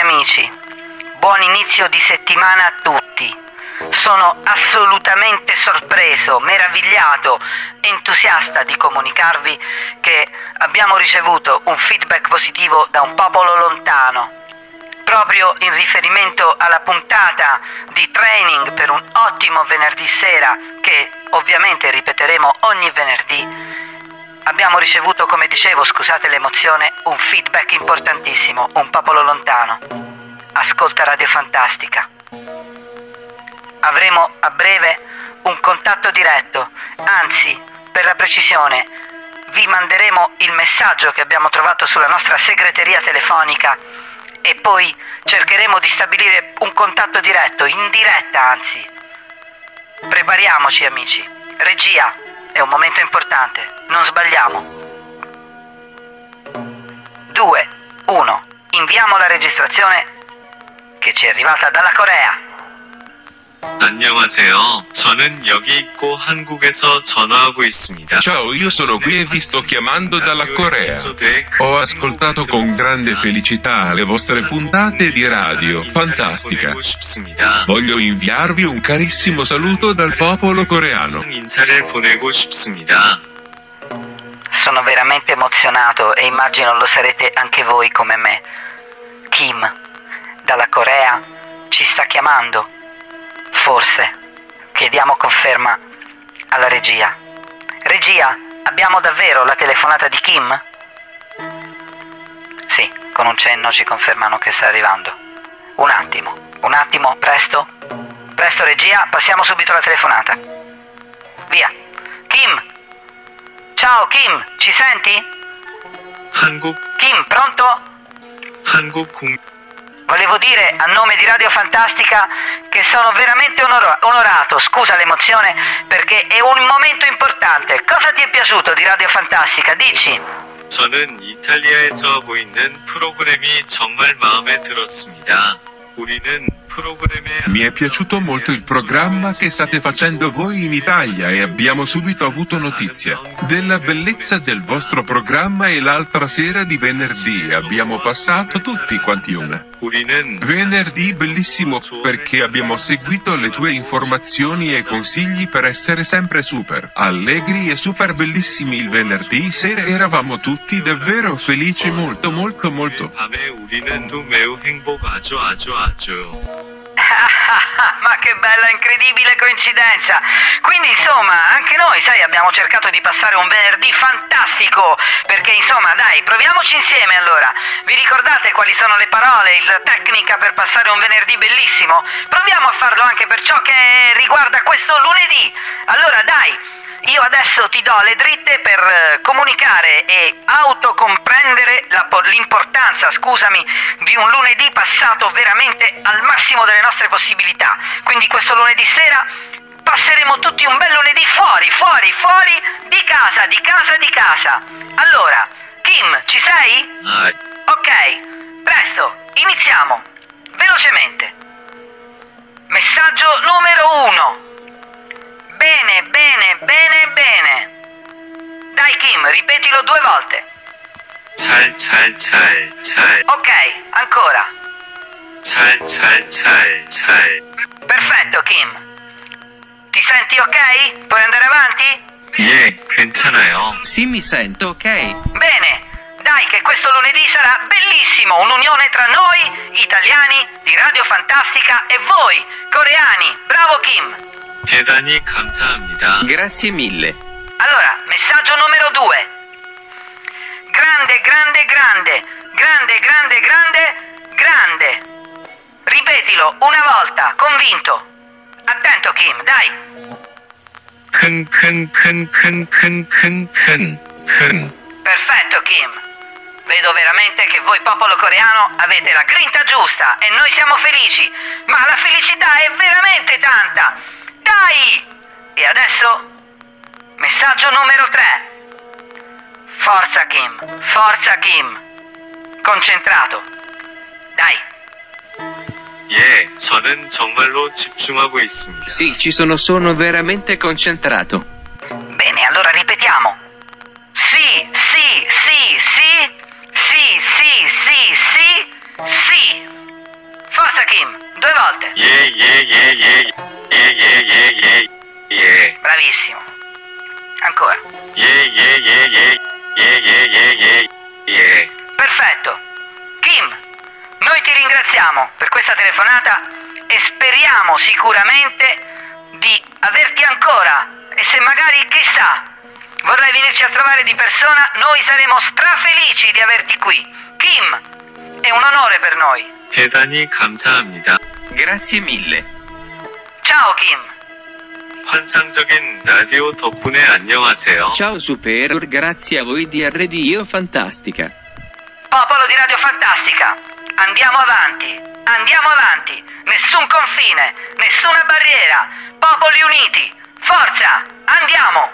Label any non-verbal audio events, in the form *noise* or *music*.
amici, buon inizio di settimana a tutti. Sono assolutamente sorpreso, meravigliato, entusiasta di comunicarvi che abbiamo ricevuto un feedback positivo da un popolo lontano. Proprio in riferimento alla puntata di training per un ottimo venerdì sera, che ovviamente ripeteremo ogni venerdì, abbiamo ricevuto, come dicevo, scusate l'emozione, un feedback importantissimo, un popolo lontano. Ascolta Radio Fantastica. Avremo a breve un contatto diretto, anzi, per la precisione, vi manderemo il messaggio che abbiamo trovato sulla nostra segreteria telefonica e poi cercheremo di stabilire un contatto diretto, in diretta anzi. Prepariamoci amici. Regia, è un momento importante, non sbagliamo. 2, 1, inviamo la registrazione che ci è arrivata dalla Corea. 안녕하세요. 저는 여기 있고 한국에서 전화하고 있습니다. Ciao, io sono qui e vi sto chiamando dalla Corea. Ho ascoltato con grande felicità le vostre puntate di radio, fantastica. 싶습니다. Voglio inviarvi un carissimo saluto dal popolo coreano. 인사를 보내고 싶습니다. Sono veramente emozionato e immagino lo sarete anche voi come me. Kim, dalla Corea, ci sta chiamando. Forse. Chiediamo conferma alla regia. Regia, abbiamo davvero la telefonata di Kim? Sì, con un cenno ci confermano che sta arrivando. Un attimo, un attimo, presto. Presto regia, passiamo subito alla telefonata. Via. Kim! Ciao Kim, ci senti? 한국 Kim, pronto? 한국 국 Volevo dire a nome di Radio Fantastica che sono veramente onor- onorato, scusa l'emozione, perché è un momento importante. Cosa ti è piaciuto di Radio Fantastica? Dici. 저는 이탈리아에서 하고 있는 프로그램이 정말 마음에 들었습니다. 우리는 프로그램에 mi è piaciuto molto il programma che state facendo voi in Italia e abbiamo subito avuto notizia della bellezza del vostro programma e l'altra sera di venerdì abbiamo passato tutti quanti una. Venerdì bellissimo perché abbiamo seguito le tue informazioni e consigli per essere sempre super allegri e super bellissimi il venerdì sera eravamo tutti davvero felici molto molto molto. *laughs* Ma che bella, incredibile coincidenza! Quindi, insomma, anche noi, sai, abbiamo cercato di passare un venerdì fantastico. Perché, insomma, dai, proviamoci insieme allora. Vi ricordate quali sono le parole, la tecnica per passare un venerdì bellissimo? Proviamo a farlo anche per ciò che riguarda questo lunedì. Allora, dai! Io adesso ti do le dritte per eh, comunicare e autocomprendere l'importanza, scusami, di un lunedì passato veramente al massimo delle nostre possibilità. Quindi questo lunedì sera passeremo tutti un bel lunedì fuori, fuori, fuori di casa, di casa, di casa. Allora, Kim, ci sei? 아, Ok, presto, iniziamo. Velocemente. Messaggio numero uno. Bene, bene, bene. Dai Kim, ripetilo due volte. 잘, 잘, 잘, 잘, Ok, ancora. 잘, 잘, 잘, 잘. Perfetto Kim. Ti senti ok? Puoi andare avanti? 예, 괜찮아요. Sì, mi sento, ok. Bene. Dai che questo lunedì sarà bellissimo, un'unione tra noi, italiani, di Radio Fantastica e voi, coreani. Bravo Kim. 대단히 감사합니다. Grazie mille. Allora, messaggio numero due. Grande, grande, grande, grande, grande, grande, grande. Ripetilo una volta, convinto. Attento Kim, dai. Kun, kun, kun, kun, kun, kun, kun, kun. Perfetto Kim. Vedo veramente che voi popolo coreano avete la grinta giusta e noi siamo felici, ma la felicità è veramente tanta. Dai! E adesso Messaggio numero 3. Forza Kim, forza Kim. Concentrato. Dai. 예, 저는 정말로 집중하고 Sì, ci sono, sono veramente concentrato. Bene, allora ripetiamo. Sì, sì, sì, sì. Sì, sì, sì, sì. Sì. Forza Kim, due volte. Yeah, yeah, yeah, yeah. 예, 예, 예, 예. Bravissimo. Ancora. Yeah, yeah, yeah, yeah. Yeah, yeah, yeah, yeah. yeah. Perfetto. Kim, noi ti ringraziamo per questa telefonata e speriamo sicuramente di averti ancora e se magari, chissà, vorrai venirci a trovare di persona, noi saremo strafelici di averti qui. Kim, è un onore per noi. Grazie mille. Ciao Kim. 환상적인 라디오 덕분에 안녕하세요. Ciao Super, grazie a voi di RDIO Fantastica. Popolo di Radio Fantastica, andiamo avanti, andiamo avanti, nessun confine, nessuna barriera, popoli uniti, forza, andiamo!